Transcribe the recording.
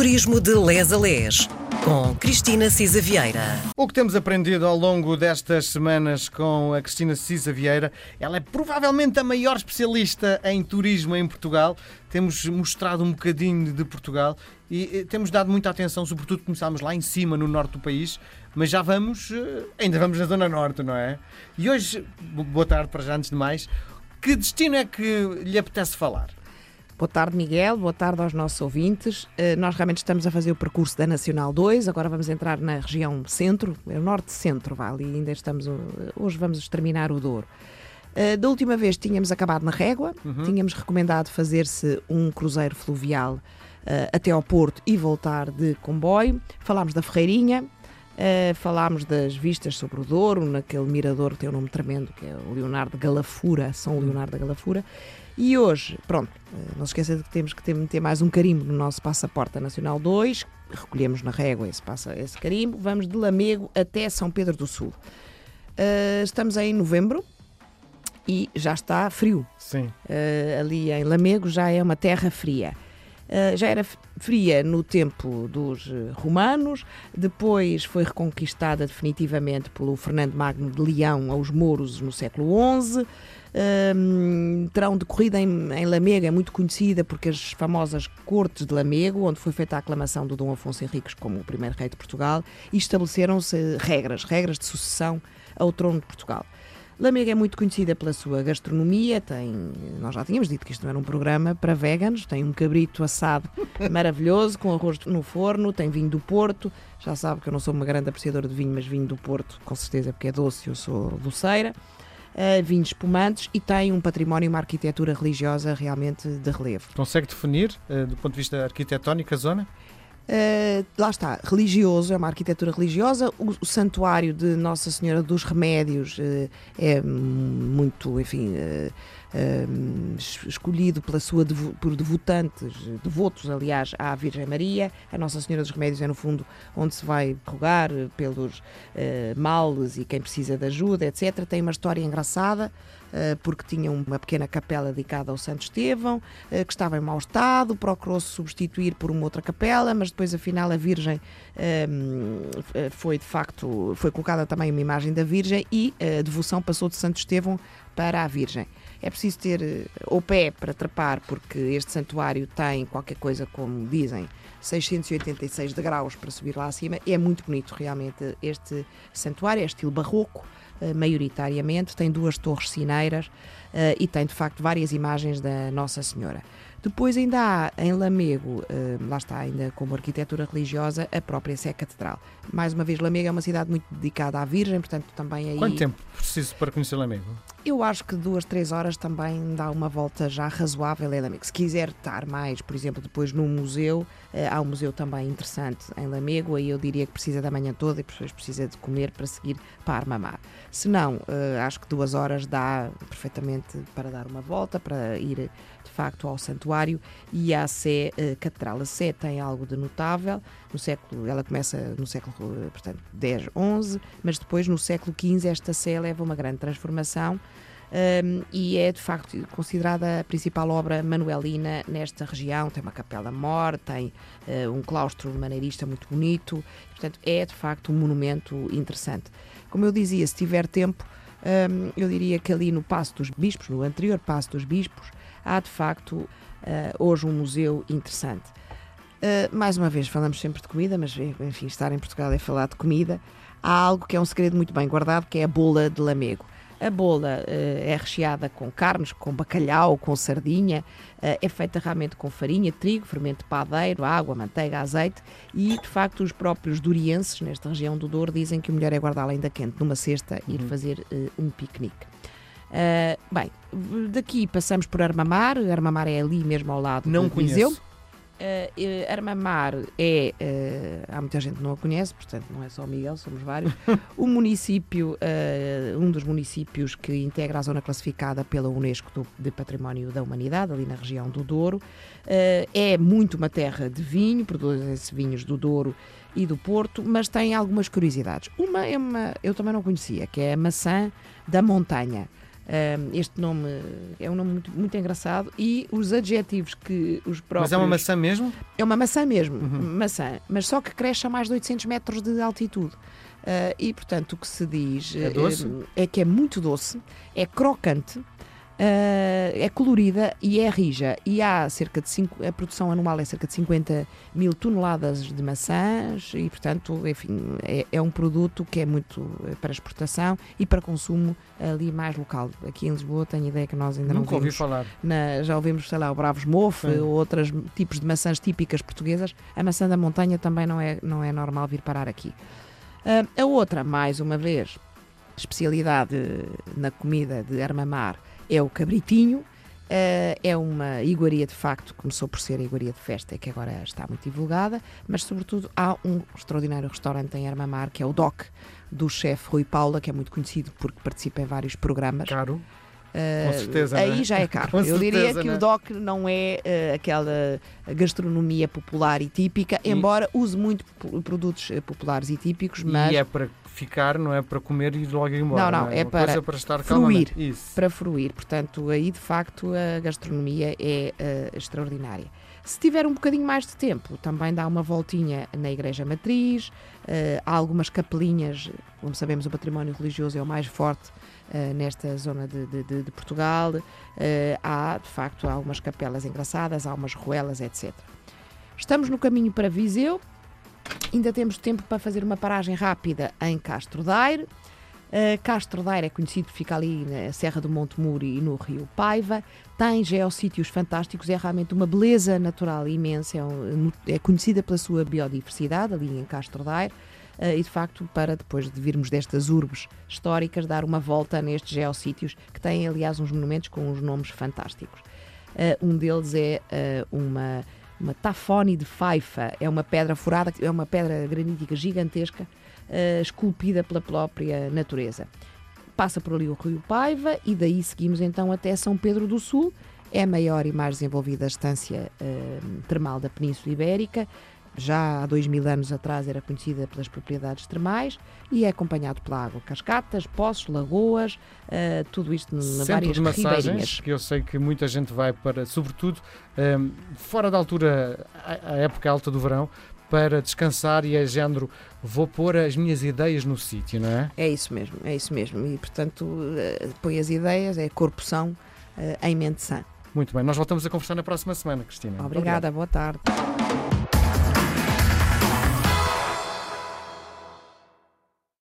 Turismo de Les a Les, com Cristina Cisa Vieira. O que temos aprendido ao longo destas semanas com a Cristina Cisa Vieira, ela é provavelmente a maior especialista em turismo em Portugal. Temos mostrado um bocadinho de Portugal e temos dado muita atenção, sobretudo começámos lá em cima, no norte do país, mas já vamos, eh, ainda vamos na zona norte, não é? E hoje, boa tarde para já antes de mais, que destino é que lhe apetece falar? Boa tarde, Miguel. Boa tarde aos nossos ouvintes. Uh, nós realmente estamos a fazer o percurso da Nacional 2. Agora vamos entrar na região centro, é o norte-centro, vale. E ainda estamos. Uh, hoje vamos terminar o Douro. Uh, da última vez tínhamos acabado na Régua, uhum. tínhamos recomendado fazer-se um cruzeiro fluvial até ao Porto e voltar de comboio. Falámos da Ferreirinha, Uh, falámos das vistas sobre o Douro, naquele mirador que tem um nome tremendo, que é o Leonardo Galafura, São Leonardo da Galafura. E hoje, pronto, uh, não se esqueça de que temos que ter, meter mais um carimbo no nosso passaporte nacional 2, recolhemos na régua esse, passa, esse carimbo, vamos de Lamego até São Pedro do Sul. Uh, estamos em novembro e já está frio. Sim. ali em Lamego já é uma terra fria. Eh, já era fria no tempo dos eh, romanos, depois foi reconquistada definitivamente pelo Fernando Magno de Leão aos Mouros no século XI. Um, terão decorrido em, em Lamego, é muito conhecida porque as famosas Cortes de Lamego, onde foi feita a aclamação do Dom Afonso Henriques como o primeiro rei de Portugal, e estabeleceram-se regras, regras de sucessão ao trono de Portugal. Lamega é muito conhecida pela sua gastronomia, tem, nós já tínhamos dito que isto não era um programa para veganos, tem um cabrito assado maravilhoso, com arroz no forno, tem vinho do Porto, já sabe que eu não sou uma grande apreciadora de vinho, mas vinho do Porto, com certeza, porque é doce, eu sou doceira. Uh, vinhos espumantes e tem um património e uma arquitetura religiosa realmente de relevo. Consegue definir, uh, do ponto de vista arquitetónico, a zona? Uh, lá está, religioso, é uma arquitetura religiosa. O, o santuário de Nossa Senhora dos Remédios uh, é muito, enfim, uh, escolhido pela sua por devotantes, devotos, aliás, à Virgem Maria. A Nossa Senhora dos Remédios é, no fundo, onde se vai rogar pelos males e quem precisa de ajuda, etc. Tem uma história engraçada. Eh, porque tinha uma pequena capela dedicada ao Santo Estevão, eh, que estava em mau estado, procurou-se substituir por uma outra capela, mas depois afinal a Virgem ehm, eh, foi de facto, foi colocada também uma imagem da Virgem e a devoção passou de Santo Estevão para a Virgem. É preciso ter o pé para trepar, porque este santuário tem qualquer coisa, como dizem, 686 degraus para subir lá acima. É muito bonito, realmente, este santuário, é estilo barroco. Eh, maioritariamente, tem duas torres sineiras uh, e tem de facto várias imagens da Nossa Senhora. Depois ainda há em Lamego, uh, lá está ainda como arquitetura religiosa, a própria Sé Catedral. Mais uma vez, Lamego é uma cidade muito dedicada à Virgem, portanto também aí... Quanto tempo preciso para conhecer Lamego? Eu acho que duas, três horas também dá uma volta já razoável em Lamego. Se quiser estar mais, por exemplo, depois num museu, uh, há um museu também interessante em Lamego, aí eu diria que precisa da manhã toda e depois precisa de comer para seguir para Armamar. Se não, uh, acho que duas horas dá perfeitamente para dar uma volta, para ir de facto ao santuário e à Sé uh, Catedral. A Sé tem algo de notável, no século, ela começa no século, uh, portanto, 10, 11, mas depois no século XV esta Sé leva uma grande transformação um, ehm, e é de facto considerada a principal obra manuelina nesta região. Tem uma capela mor, tem uh, um claustro maneirista muito bonito, portanto, é de facto um monumento interessante. Como eu dizia, se tiver tempo, eu diria que ali no Passo dos Bispos, no anterior Passo dos Bispos, há de facto uh, hoje um museu interessante. Uh, mais uma vez, falamos sempre de comida, mas enfim, estar em Portugal é falar de comida. Há algo que é um segredo muito bem guardado, que é a bola de lamego. A bola uh, é recheada com carnes, com bacalhau, com sardinha, uh, é feita realmente com farinha, trigo, fermento padeiro, água, manteiga, azeite e, de facto, os próprios durienses, nesta região do Douro, dizem que o melhor é guardá-la ainda quente numa cesta e ir uhum. fazer uh, um piquenique. Uh, bem, daqui passamos por Armamar. Armamar é ali mesmo ao lado não do Viseu. Uh, Armamar é. Uh, há muita gente que não a conhece, portanto, não é só o Miguel, somos vários. o município, uh, um dos municípios que integra a zona classificada pela Unesco do, de Património da Humanidade, ali na região do Douro. é muito uma terra de vinho, produzem-se vinhos do Douro e do Porto, mas tem algumas curiosidades. Uma é uma. Eu também não conhecia, que é a maçã da montanha. Um, este nome é um nome muito, muito engraçado e os adjetivos que os próprios. Mas é uma maçã mesmo? É uma maçã mesmo, uhum. maçã, mas só que cresce a mais de 800 metros de altitude. Uh, e portanto o que se diz é, uh, é que é muito doce, é crocante, é colorida e é rija. E há cerca de cinco, a produção anual é cerca de 50 mil toneladas de maçãs e, portanto, enfim, é, é, um produto que é muito eh, para exportação e para consumo ali mais local. Aqui em Lisboa tenho ideia que nós ainda Nunca não ouvi falar. Na, já ouvimos, sei lá, o Bravos Mofe ou outros tipos de maçãs típicas portuguesas. A maçã da montanha também não é, não é normal vir parar aqui. Uh, a outra, mais uma vez, especialidade na comida de Armamar, é o cabritinho. Uh, é uma iguaria de facto, começou por ser iguaria de festa, que agora está muito divulgada, mas sobretudo há um extraordinário restaurante em Armamar, que é o DOC, do chefe Rui Paula, que é muito conhecido porque participa em vários programas. Caro. Com certeza. Aí é? já é caro. Com Eu certeza, diria que o é? DOC não é uh, aquela gastronomia popular e típica, e... embora use muito produtos populares e típicos, mas. E é para ficar, não é para comer e logo ir embora. Não, não, é, é para, para estar fruir. Para fruir. Portanto, aí de facto a gastronomia é uh, extraordinária. Se tiver um bocadinho mais de tempo, também dá uma voltinha na Igreja Matriz, uh, há algumas capelinhas, como sabemos, o património religioso é o mais forte uh, nesta zona de, de, de Portugal. Uh, há, de facto, algumas capelas engraçadas, há umas ruelas, etc. Estamos no caminho para Viseu, Ainda temos tempo para fazer uma paragem rápida em Castro Daire. Uh, Castro Daire é conhecido, fica ali na Serra do Monte Muri e no Rio Paiva. Tem geossítios fantásticos, é realmente uma beleza natural imensa. É, um, é conhecida pela sua biodiversidade ali em Castro Daire. Uh, e de facto, para depois de virmos destas urbes históricas, dar uma volta nestes geossítios que têm, aliás, uns monumentos com uns nomes fantásticos. Uh, um deles é uma uma tafone de Faifa, é uma pedra furada, é uma pedra granítica gigantesca, uh, esculpida pela própria natureza. Passa por ali o Rio Paiva e daí seguimos então até São Pedro do Sul. É a maior e mais desenvolvida estância uh, termal da Península Ibérica já há dois mil anos atrás era conhecida pelas propriedades termais e é acompanhado pela água, cascatas, poços, lagoas, uh, tudo isto na várias de massagens, que eu sei que muita gente vai para, sobretudo, um, fora da altura, a, a época alta do verão, para descansar e é género, vou pôr as minhas ideias no sítio, não é? É isso mesmo, é isso mesmo. E, portanto, uh, põe as ideias, é corpo são, uh, em mente sã. Muito bem, nós voltamos a conversar na próxima semana, Cristina. Obrigada, boa tarde.